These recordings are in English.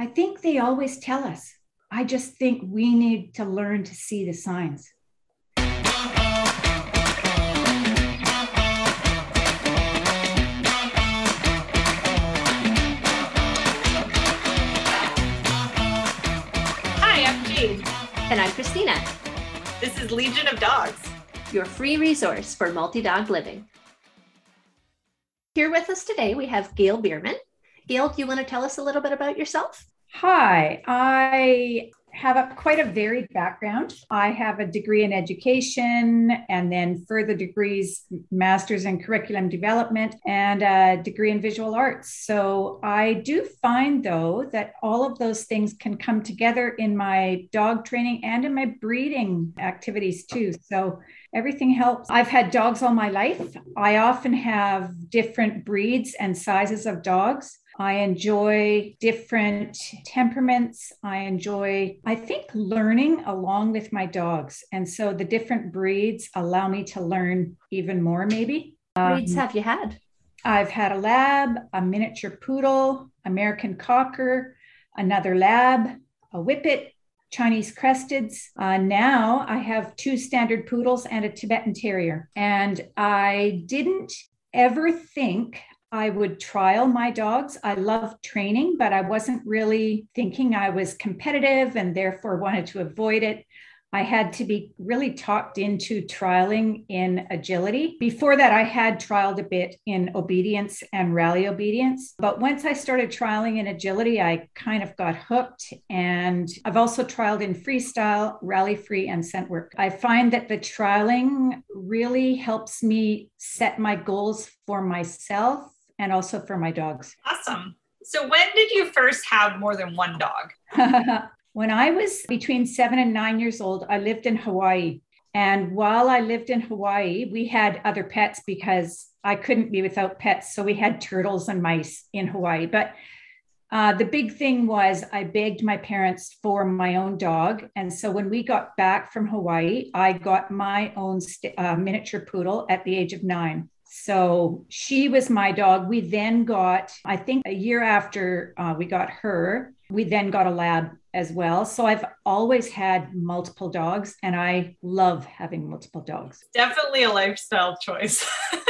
I think they always tell us. I just think we need to learn to see the signs. Hi, I'm Jade. And I'm Christina, This is Legion of Dogs. your free resource for multi dog living. Here with us today, we have Gail Beerman. Gail, do you want to tell us a little bit about yourself? Hi, I have a, quite a varied background. I have a degree in education and then further degrees, master's in curriculum development and a degree in visual arts. So I do find though that all of those things can come together in my dog training and in my breeding activities too. So everything helps. I've had dogs all my life. I often have different breeds and sizes of dogs. I enjoy different temperaments. I enjoy, I think, learning along with my dogs. And so the different breeds allow me to learn even more, maybe. Breeds Um, have you had? I've had a lab, a miniature poodle, American cocker, another lab, a whippet, Chinese cresteds. Uh, now I have two standard poodles and a Tibetan terrier. And I didn't ever think I would trial my dogs. I love training, but I wasn't really thinking I was competitive and therefore wanted to avoid it. I had to be really talked into trialing in agility. Before that, I had trialed a bit in obedience and rally obedience. But once I started trialing in agility, I kind of got hooked. And I've also trialed in freestyle, rally free, and scent work. I find that the trialing really helps me set my goals for myself and also for my dogs. Awesome. So, when did you first have more than one dog? when I was between seven and nine years old, I lived in Hawaii. And while I lived in Hawaii, we had other pets because I couldn't be without pets. So we had turtles and mice in Hawaii. But uh, the big thing was I begged my parents for my own dog. And so when we got back from Hawaii, I got my own st- uh, miniature poodle at the age of nine. So she was my dog. We then got, I think a year after uh, we got her, we then got a lab as well. So I've always had multiple dogs and I love having multiple dogs. Definitely a lifestyle choice.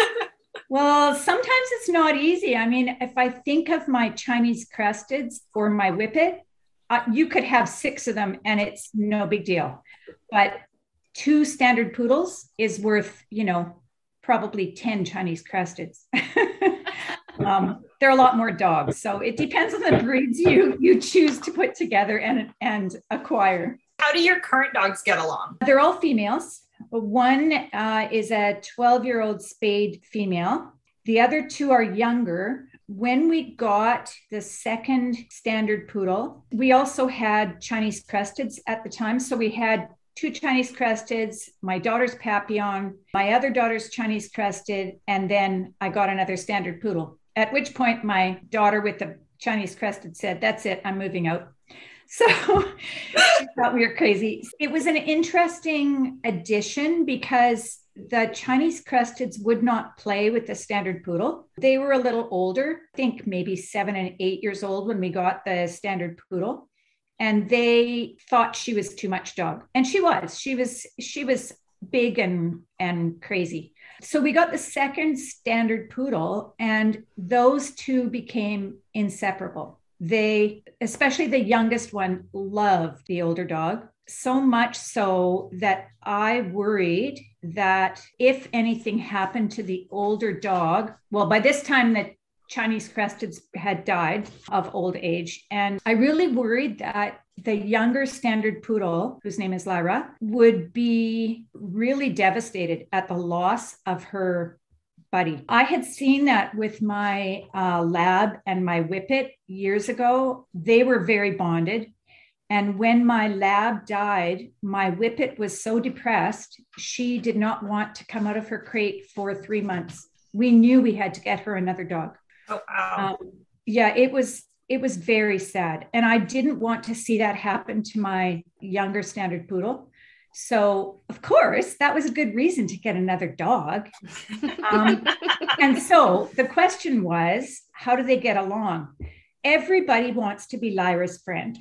Well, sometimes it's not easy. I mean, if I think of my Chinese cresteds or my whippet, uh, you could have six of them and it's no big deal. But two standard poodles is worth, you know, probably 10 Chinese cresteds. um, there are a lot more dogs. So it depends on the breeds you you choose to put together and, and acquire. How do your current dogs get along? They're all females. One uh, is a 12 year old spayed female. The other two are younger. When we got the second standard poodle, we also had Chinese cresteds at the time. So we had two Chinese cresteds, my daughter's Papillon, my other daughter's Chinese crested, and then I got another standard poodle. At which point, my daughter with the Chinese crested said, That's it, I'm moving out. So she thought we were crazy. It was an interesting addition because the Chinese cresteds would not play with the standard poodle. They were a little older, I think maybe seven and eight years old when we got the standard poodle. And they thought she was too much dog. And she was. She was, she was big and and crazy. So we got the second standard poodle, and those two became inseparable. They, especially the youngest one, loved the older dog so much so that I worried that if anything happened to the older dog, well, by this time the Chinese cresteds had died of old age. And I really worried that the younger standard poodle, whose name is Lyra, would be really devastated at the loss of her buddy. I had seen that with my uh, lab and my whippet years ago. They were very bonded. And when my lab died, my whippet was so depressed, she did not want to come out of her crate for three months. We knew we had to get her another dog. Oh, wow. Um, yeah, it was it was very sad, and I didn't want to see that happen to my younger standard poodle. So, of course, that was a good reason to get another dog. Um, and so the question was, how do they get along? everybody wants to be Lyra's friend.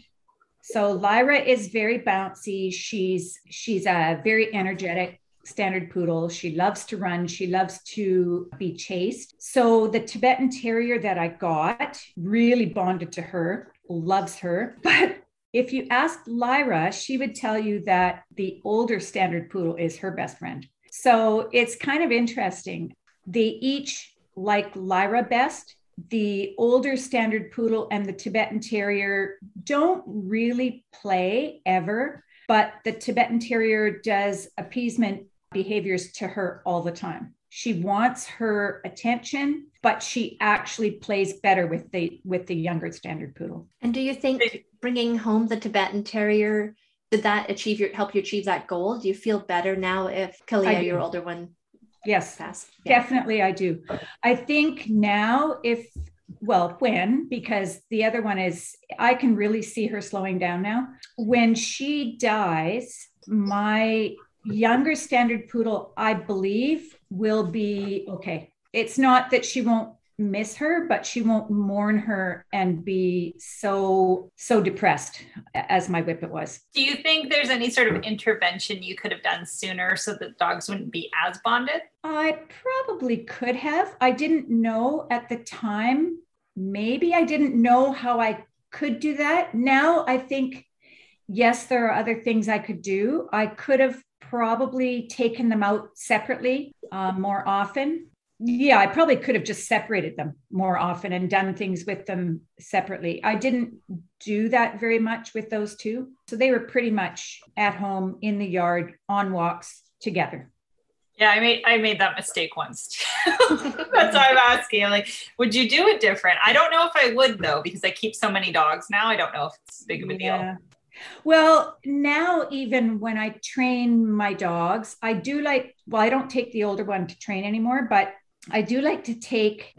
So Lyra is very bouncy. She's she's a very energetic standard poodle. She loves to run. She loves to be chased. So the Tibetan Terrier that I got really bonded to her, loves her. But if you asked Lyra, she would tell you that the older standard poodle is her best friend. So it's kind of interesting. They each like Lyra best. The older standard poodle and the Tibetan Terrier don't really play ever, but the Tibetan Terrier does appeasement behaviors to her all the time. She wants her attention, but she actually plays better with the with the younger standard poodle. And do you think bringing home the Tibetan Terrier did that achieve your help you achieve that goal? Do you feel better now if Kalia, your older one, yes, passed? Yeah. Definitely, I do. I think now if well when because the other one is i can really see her slowing down now when she dies my younger standard poodle, I believe, will be okay. It's not that she won't miss her, but she won't mourn her and be so so depressed as my whippet was. Do you think there's any sort of intervention you could have done sooner so that dogs wouldn't be as bonded? I probably could have. I didn't know at the time. Maybe I didn't know how I could do that. Now I think yes, there are other things I could do. I could have probably taken them out separately uh, more often. Yeah, I probably could have just separated them more often and done things with them separately. I didn't do that very much with those two. So they were pretty much at home in the yard on walks together. Yeah, I made I made that mistake once. That's why I'm asking. I'm Like, would you do it different? I don't know if I would though, because I keep so many dogs now. I don't know if it's big of a yeah. deal. Well, now even when I train my dogs, I do like, well, I don't take the older one to train anymore, but I do like to take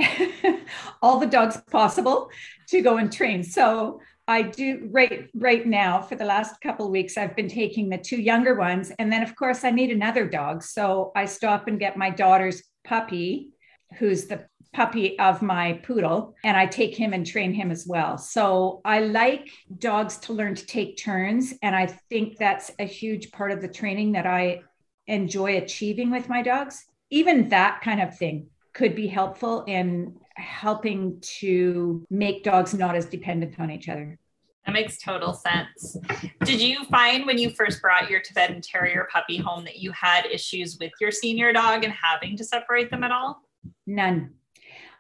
all the dogs possible to go and train. So I do right right now for the last couple weeks I've been taking the two younger ones and then of course I need another dog. So I stop and get my daughter's puppy who's the puppy of my poodle and I take him and train him as well. So I like dogs to learn to take turns. And I think that's a huge part of the training that I enjoy achieving with my dogs. Even that kind of thing could be helpful in helping to make dogs not as dependent on each other. That makes total sense. Did you find when you first brought your Tibetan Terrier puppy home that you had issues with your senior dog and having to separate them at all? None.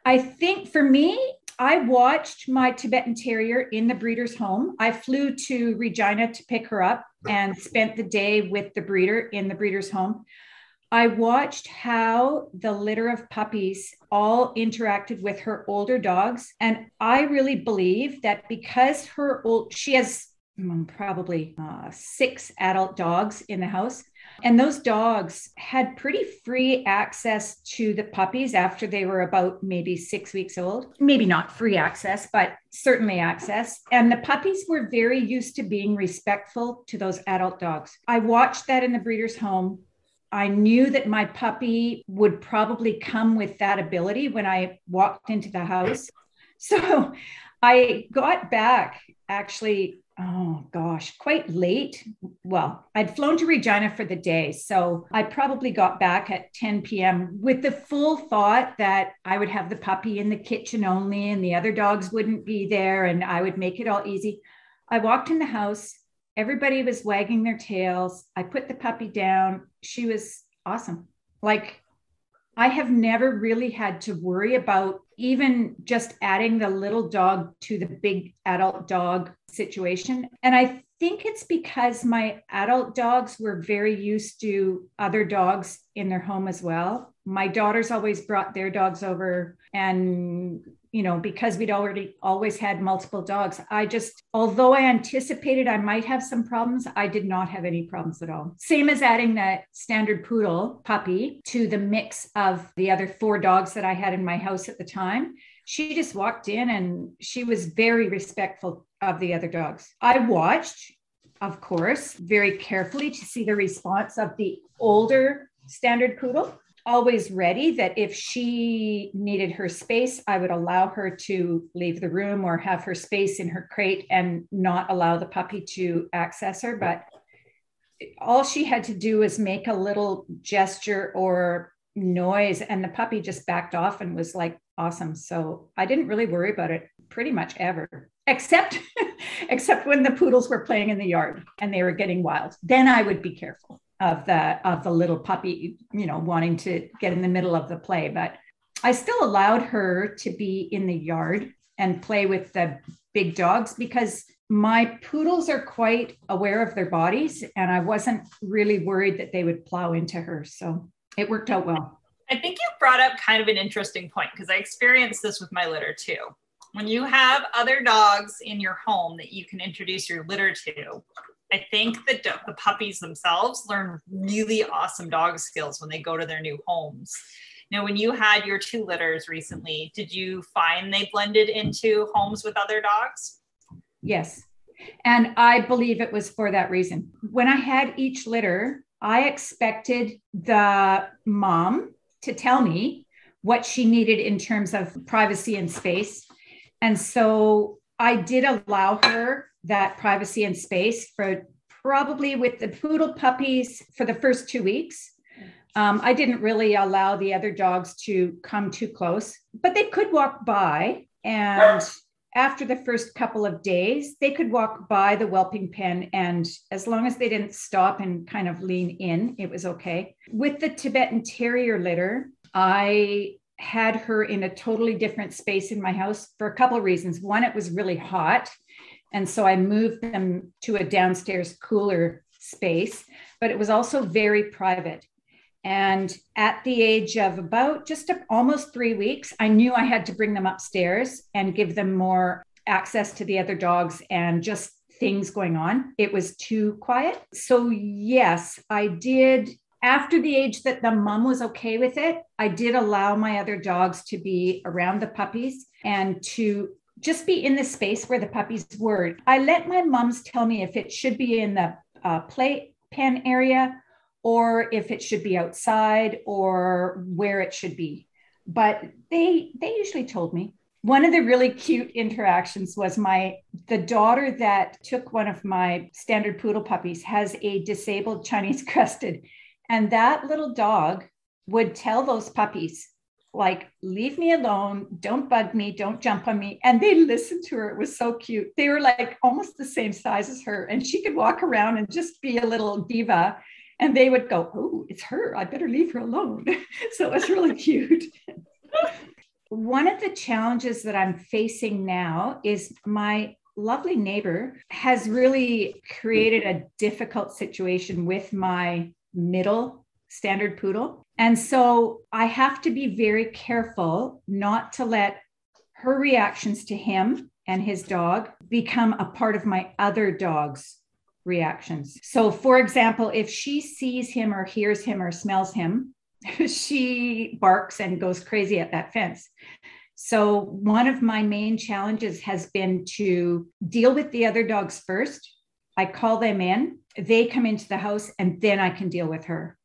I think for me, I watched my Tibetan Terrier in the breeder's home. I flew to Regina to pick her up and spent the day with the breeder in the breeder's home. I watched how the litter of puppies all interacted with her older dogs. And I really believe that because her old, she has mm, probably uh, six adult dogs in the house. And those dogs had pretty free access to the puppies after they were about maybe six weeks old. Maybe not free access, but certainly access. And the puppies were very used to being respectful to those adult dogs. I watched that in the breeder's home. I knew that my puppy would probably come with that ability when I walked into the house. So I got back actually oh gosh, quite late. Well, I'd flown to Regina for the day. So I probably got back at 10 p.m. with the full thought that I would have the puppy in the kitchen only and the other dogs wouldn't be there and I would make it all easy. I walked in the house. Everybody was wagging their tails. I put the puppy down. She was awesome. Like I have never really had to worry about even just adding the little dog to the big adult dog situation. And I think it's because my adult dogs were very used to other dogs in their home as well. My daughters always brought their dogs over and you know, because we'd already always had multiple dogs, I just, although I anticipated I might have some problems, I did not have any problems at all. Same as adding that standard poodle puppy to the mix of the other four dogs that I had in my house at the time. She just walked in and she was very respectful of the other dogs. I watched, of course, very carefully to see the response of the older standard poodle always ready that if she needed her space, I would allow her to leave the room or have her space in her crate and not allow the puppy to access her. But all she had to do was make a little gesture or noise, and the puppy just backed off and was like, awesome. So I didn't really worry about it pretty much ever except except when the poodles were playing in the yard and they were getting wild then i would be careful of the of the little puppy you know wanting to get in the middle of the play but i still allowed her to be in the yard and play with the big dogs because my poodles are quite aware of their bodies and i wasn't really worried that they would plow into her. So it worked out well. I think you brought up kind of an interesting point because i experienced this with my litter too. When you have other dogs in your home that you can introduce your litter to, I think that the puppies themselves learn really awesome dog skills when they go to their new homes. Now, when you had your two litters recently, did you find they blended into homes with other dogs? Yes. And I believe it was for that reason. When I had each litter, I expected the mom to tell me what she needed in terms of privacy and space and so I did allow her that privacy and space for probably with the poodle puppies for the first two weeks. Um, I didn't really allow the other dogs to come too close, but they could walk by. And after the first couple of days, they could walk by the whelping pen. And as long as they didn't stop and kind of lean in, it was okay. With the Tibetan Terrier litter, I had her in a totally different space in my house for a couple of reasons. One, it was really hot. And so I moved them to a downstairs cooler space, but it was also very private. And at the age of about just almost three weeks, I knew I had to bring them upstairs and give them more access to the other dogs and just things going on. It was too quiet. So, yes, I did after the age that the mom was okay with it, I did allow my other dogs to be around the puppies and to just be in the space where the puppies were. I let my moms tell me if it should be in the uh, play pen area or if it should be outside or where it should be. But they they usually told me. One of the really cute interactions was my the daughter that took one of my standard poodle puppies has a disabled Chinese crested and that little dog would tell those puppies, like, leave me alone, don't bug me, don't jump on me. And they listened to her. It was so cute. They were like almost the same size as her. And she could walk around and just be a little diva. And they would go, Oh, it's her. I better leave her alone. so it was really cute. One of the challenges that I'm facing now is my lovely neighbor has really created a difficult situation with my middle standard poodle. And so I have to be very careful not to let her reactions to him and his dog become a part of my other dog's reactions. So, for example, if she sees him or hears him or smells him, she barks and goes crazy at that fence. So, one of my main challenges has been to deal with the other dogs first. I call them in they come into the house and then I can deal with her.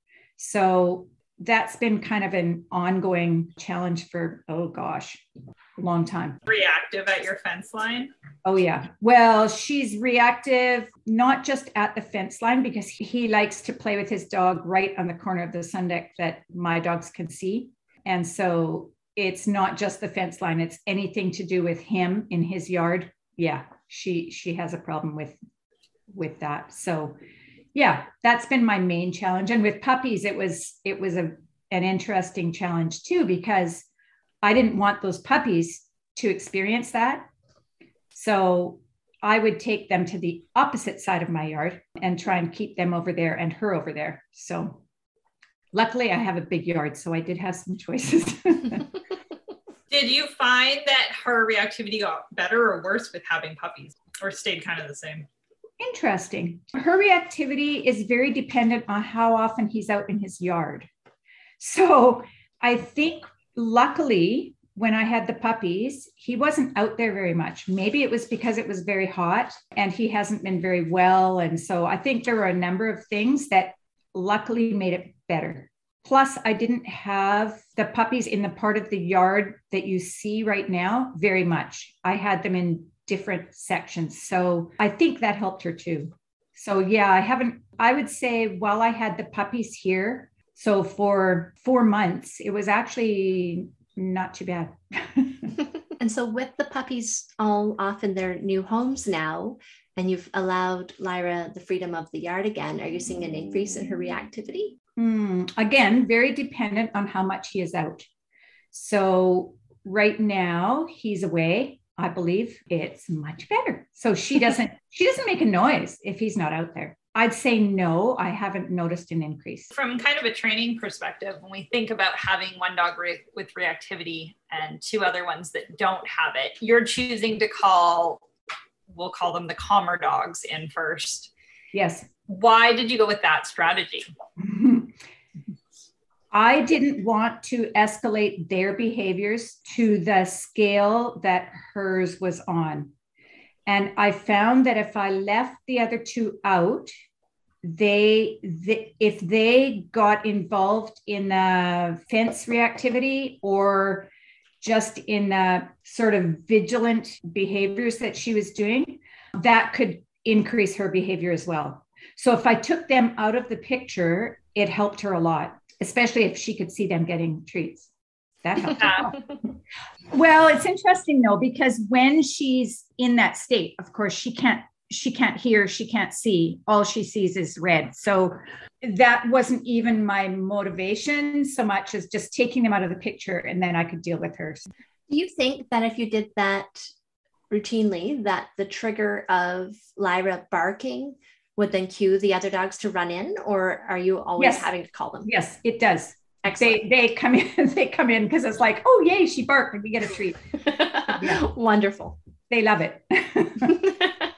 So that's been kind of an ongoing challenge for, oh gosh, a long time. Reactive at your fence line? Oh, yeah. Well, she's reactive, not just at the fence line, because he likes to play with his dog right on the corner of the sun deck that my dogs can see. And so it's not just the fence line, it's anything to do with him in his yard. Yeah, she she has a problem with with that. So yeah, that's been my main challenge. And with puppies, it was it was a an interesting challenge too, because I didn't want those puppies to experience that. So I would take them to the opposite side of my yard and try and keep them over there and her over there. So luckily I have a big yard, so I did have some choices. did you find that her reactivity got better or worse with having puppies or stayed kind of the same? Interesting. Her reactivity is very dependent on how often he's out in his yard. So I think luckily when I had the puppies, he wasn't out there very much. Maybe it was because it was very hot and he hasn't been very well. And so I think there were a number of things that luckily made it better. Plus, I didn't have the puppies in the part of the yard that you see right now very much. I had them in different sections. So I think that helped her too. So, yeah, I haven't, I would say while I had the puppies here, so for four months, it was actually not too bad. and so, with the puppies all off in their new homes now, and you've allowed Lyra the freedom of the yard again, are you seeing an increase in her reactivity? Mm, again, very dependent on how much he is out. So, right now, he's away. I believe it's much better. So she doesn't she doesn't make a noise if he's not out there. I'd say no, I haven't noticed an increase. From kind of a training perspective, when we think about having one dog re- with reactivity and two other ones that don't have it, you're choosing to call, we'll call them the calmer dogs in first. Yes. Why did you go with that strategy? I didn't want to escalate their behaviors to the scale that hers was on. And I found that if I left the other two out, they, if they got involved in the fence reactivity or just in the sort of vigilant behaviors that she was doing, that could increase her behavior as well. So if I took them out of the picture, it helped her a lot, especially if she could see them getting treats. That helped. well, it's interesting though because when she's in that state, of course, she can't she can't hear, she can't see. All she sees is red. So that wasn't even my motivation so much as just taking them out of the picture and then I could deal with her. Do you think that if you did that routinely, that the trigger of Lyra barking would then cue the other dogs to run in, or are you always yes. having to call them? Yes, it does. Excellent. They they come in, they come in because it's like, oh yay, she barked and we get a treat. yeah. Wonderful. They love it.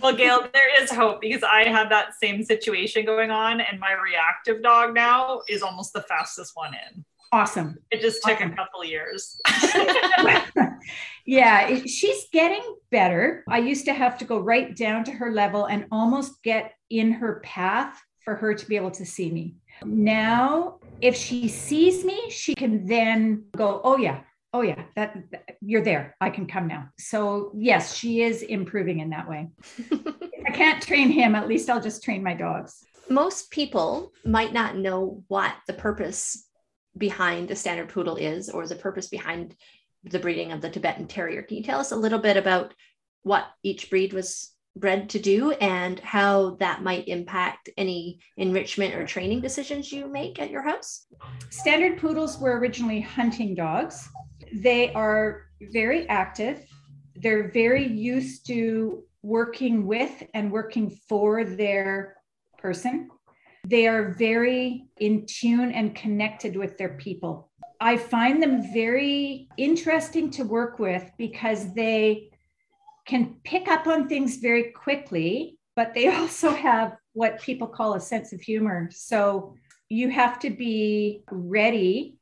well, Gail, there is hope because I have that same situation going on, and my reactive dog now is almost the fastest one in. Awesome. It just took awesome. a couple years. yeah, it, she's getting better. I used to have to go right down to her level and almost get in her path for her to be able to see me. Now, if she sees me, she can then go, "Oh yeah, oh yeah, that, that you're there. I can come now." So yes, she is improving in that way. I can't train him. At least I'll just train my dogs. Most people might not know what the purpose behind a standard poodle is or the purpose behind the breeding of the Tibetan Terrier. Can you tell us a little bit about what each breed was bred to do and how that might impact any enrichment or training decisions you make at your house? Standard poodles were originally hunting dogs. They are very active. They're very used to working with and working for their person. They are very in tune and connected with their people. I find them very interesting to work with because they can pick up on things very quickly, but they also have what people call a sense of humor. So you have to be ready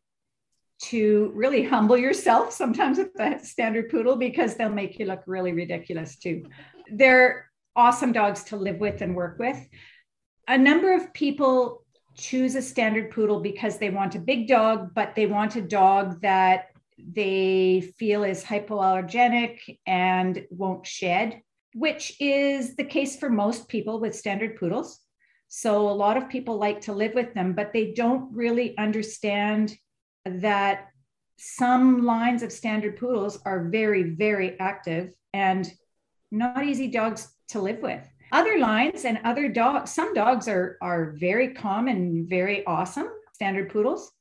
to really humble yourself sometimes with the standard poodle because they'll make you look really ridiculous too. They're awesome dogs to live with and work with a number of people choose a standard poodle because they want a big dog, but they want a dog that they feel is hypoallergenic and won't shed, which is the case for most people with standard poodles. So a lot of people like to live with them, but they don't really understand that some lines of standard poodles are very, very active and not easy dogs to live with other lines and other dogs some dogs are are very calm and very awesome standard poodles.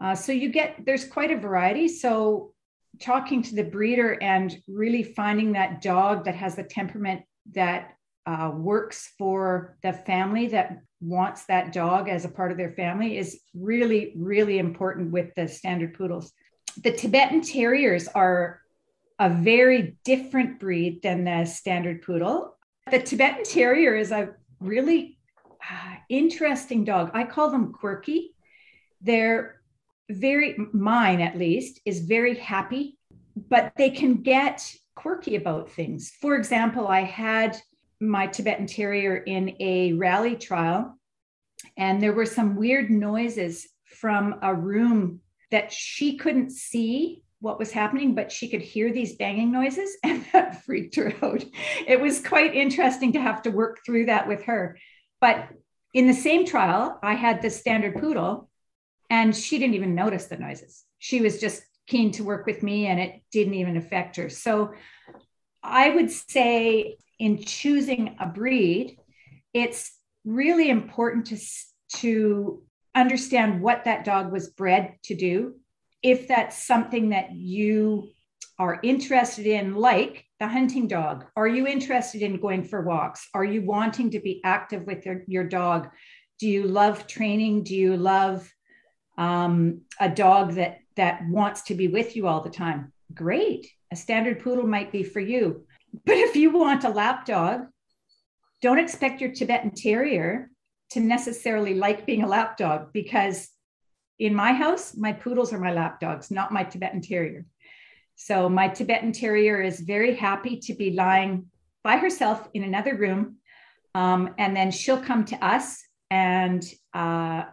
Uh, so you get there's quite a variety. So talking to the breeder and really finding that dog that has the temperament that uh, works for the family that wants that dog as a part of their family is really really important with the standard poodles. The tibetan terriers are a very different breed than the standard poodle the Tibetan Terrier is a really uh, interesting dog. I call them quirky. They're very, mine at least, is very happy, but they can get quirky about things. For example, I had my Tibetan Terrier in a rally trial, and there were some weird noises from a room that she couldn't see what was happening, but she could hear these banging noises, and that freaked her out. It was quite interesting to have to work through that with her. But in the same trial, I had the standard poodle, and she didn't even notice the noises. She was just keen to work with me, and it didn't even affect her. So I would say in choosing a breed, it's really important to, to understand what that dog was bred to do if that's something that you are interested in, like the hunting dog, are you interested in going for walks? Are you wanting to be active with your, your dog? Do you love training? Do you love um, a dog that that wants to be with you all the time? Great. A standard poodle might be for you. But if you want a lap dog, don't expect your Tibetan Terrier to necessarily like being a lap dog because in my house, my poodles are my lap dogs, not my Tibetan Terrier. So my Tibetan Terrier is very happy to be lying by herself in another room. Um, and then she'll come to us and uh,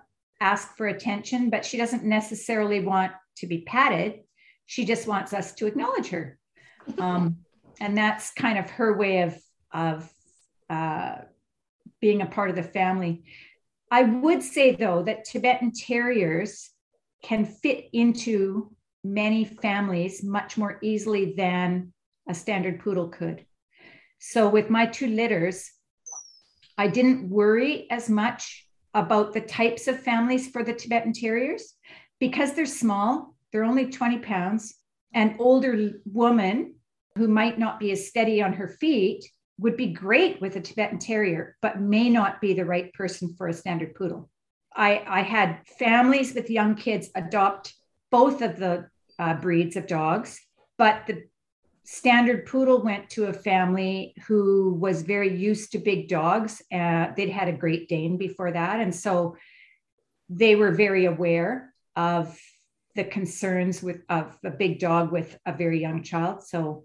ask for attention, but she doesn't necessarily want to be patted. She just wants us to acknowledge her. Um, and that's kind of her way of, of uh, being a part of the family. I would say, though, that Tibetan Terriers can fit into many families much more easily than a standard poodle could. So, with my two litters, I didn't worry as much about the types of families for the Tibetan Terriers because they're small, they're only 20 pounds. An older woman who might not be as steady on her feet would be great with a Tibetan Terrier, but may not be the right person for a standard poodle. I, I had families with young kids adopt both of the uh, breeds of dogs, but the standard poodle went to a family who was very used to big dogs. Uh, they'd had a Great Dane before that. And so they were very aware of the concerns with of a big dog with a very young child. So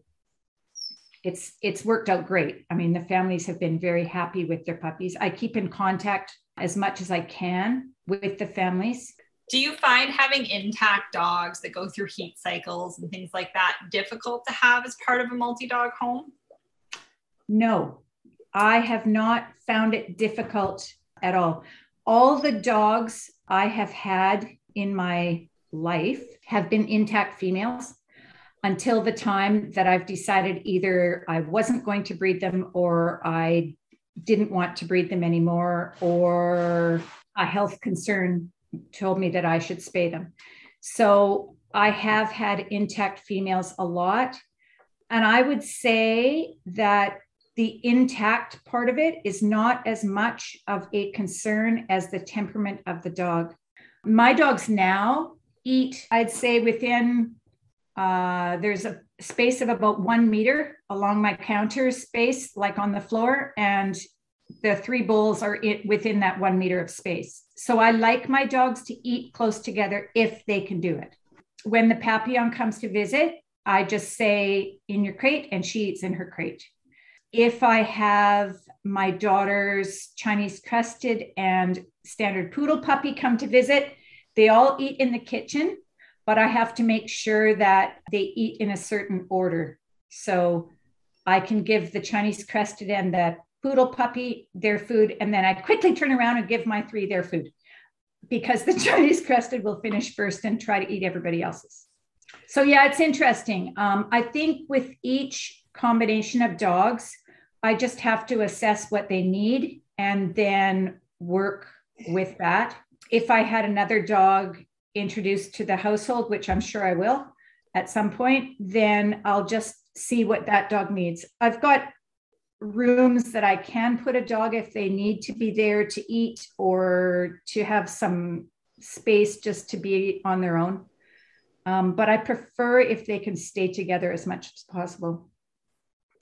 it's it's worked out great. I mean, the families have been very happy with their puppies. I keep in contact as much as I can with the families. Do you find having intact dogs that go through heat cycles and things like that difficult to have as part of a multi-dog home? No. I have not found it difficult at all. All the dogs I have had in my life have been intact females until the time that I've decided either I wasn't going to breed them or I didn't want to breed them anymore or a health concern told me that I should spay them. So I have had intact females a lot. And I would say that the intact part of it is not as much of a concern as the temperament of the dog. My dogs now eat, I'd say, within uh, there's a space of about one meter along my counter space, like on the floor, and the three bowls are in, within that one meter of space. So I like my dogs to eat close together if they can do it. When the Papillon comes to visit, I just say in your crate, and she eats in her crate. If I have my daughter's Chinese crested and standard poodle puppy come to visit, they all eat in the kitchen but I have to make sure that they eat in a certain order. So I can give the Chinese crested and the poodle puppy their food, and then I quickly turn around and give my three their food because the Chinese crested will finish first and try to eat everybody else's. So, yeah, it's interesting. Um, I think with each combination of dogs, I just have to assess what they need and then work with that. If I had another dog introduced to the household, which I'm sure I will at some point, then I'll just see what that dog needs. I've got rooms that I can put a dog if they need to be there to eat or to have some space just to be on their own. Um, but I prefer if they can stay together as much as possible.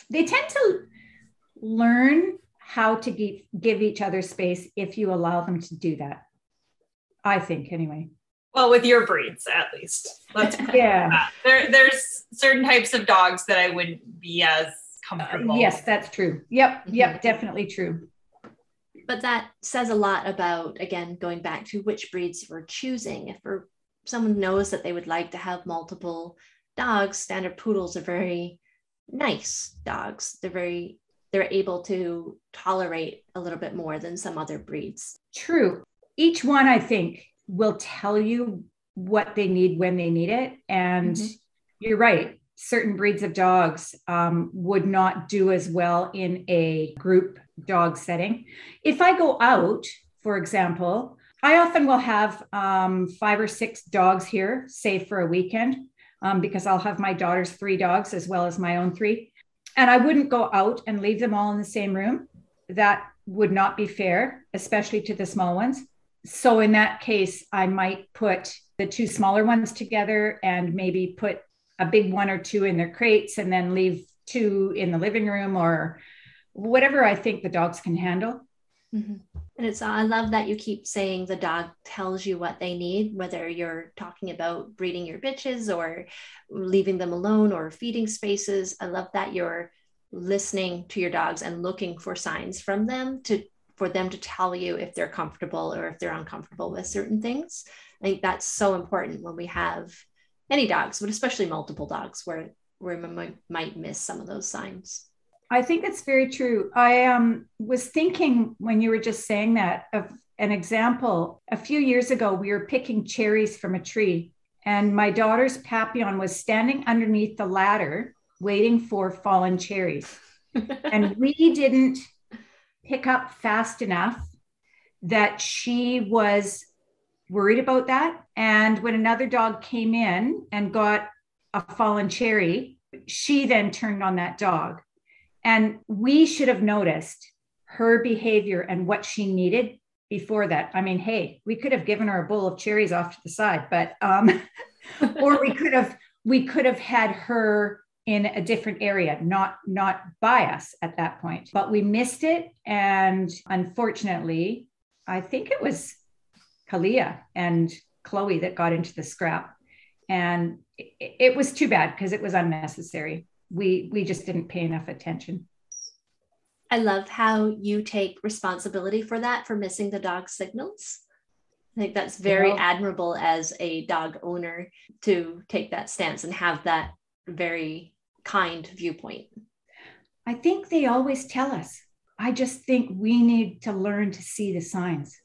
They tend to learn how to give, give each other space if you allow them to do that. I think, anyway. Well, with your breeds, at least. Let's yeah. There, there's certain types of dogs that I wouldn't be as comfortable. Uh, yes, that's true. Yep, mm-hmm. yep, definitely true. but that says a lot about again going back to which breeds we're choosing if we're, someone knows that they would like to have multiple dogs standard poodles are very nice dogs they're very they're able to tolerate a little bit more than some other breeds true each one i think will tell you what they need when they need it and mm-hmm. you're right certain breeds of dogs um, would not do as well in a group dog setting. If I go out, for example, I often will have um, five or six dogs here, say for a weekend, um, because I'll have my daughter's three dogs as well as my own three. And I wouldn't go out and leave them all in the same room. That would not be fair, especially to the small ones. So, in that case, I might put the two smaller ones together and maybe put a big one or two in their crates and then leave two in the living room or whatever I think the dogs can handle. Mm-hmm. And it's, I love that you keep saying the dog tells you what they need, whether you're talking about breeding your bitches or leaving them alone or feeding spaces. I love that you're listening to your dogs and looking for signs from them to for them to tell you if they're comfortable or if they're uncomfortable with certain things. I think that's so important when we have any dogs, but especially multiple dogs where where we might, might miss some of those signs. I think it's very true. I um, was thinking when you were just saying that of an example. A few years ago, we were picking cherries from a tree, and my daughter's Papillon was standing underneath the ladder waiting for fallen cherries. and we didn't pick up fast enough that she was worried about that. And when another dog came in and got a fallen cherry, she then turned on that dog. And we should have noticed her behavior and what she needed before that. I mean, hey, we could have given her a bowl of cherries off to the side, but um, or we could have we could have had her in a different area, not not by us at that point. But we missed it, and unfortunately, I think it was Kalia and Chloe that got into the scrap, and it, it was too bad because it was unnecessary we we just didn't pay enough attention. I love how you take responsibility for that for missing the dog signals. I think that's very admirable as a dog owner to take that stance and have that very kind viewpoint. I think they always tell us. I just think we need to learn to see the signs.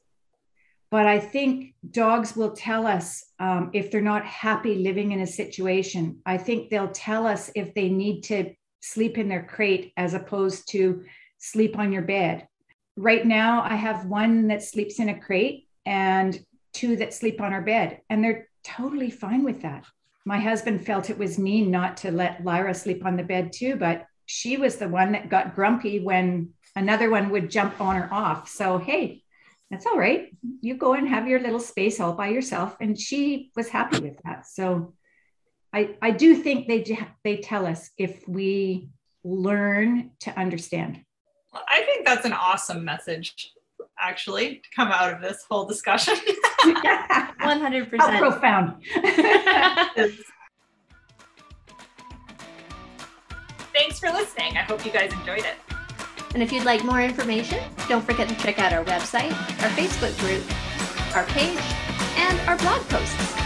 But I think dogs will tell us um, if they're not happy living in a situation. I think they'll tell us if they need to sleep in their crate as opposed to sleep on your bed. Right now, I have one that sleeps in a crate and two that sleep on our bed, and they're totally fine with that. My husband felt it was mean not to let Lyra sleep on the bed too, but she was the one that got grumpy when another one would jump on or off. So, hey, that's all right. You go and have your little space all by yourself. And she was happy with that. So I, I do think they, they tell us if we learn to understand. I think that's an awesome message, actually, to come out of this whole discussion. 100%. How profound. Thanks for listening. I hope you guys enjoyed it. And if you'd like more information, don't forget to check out our website, our Facebook group, our page, and our blog posts.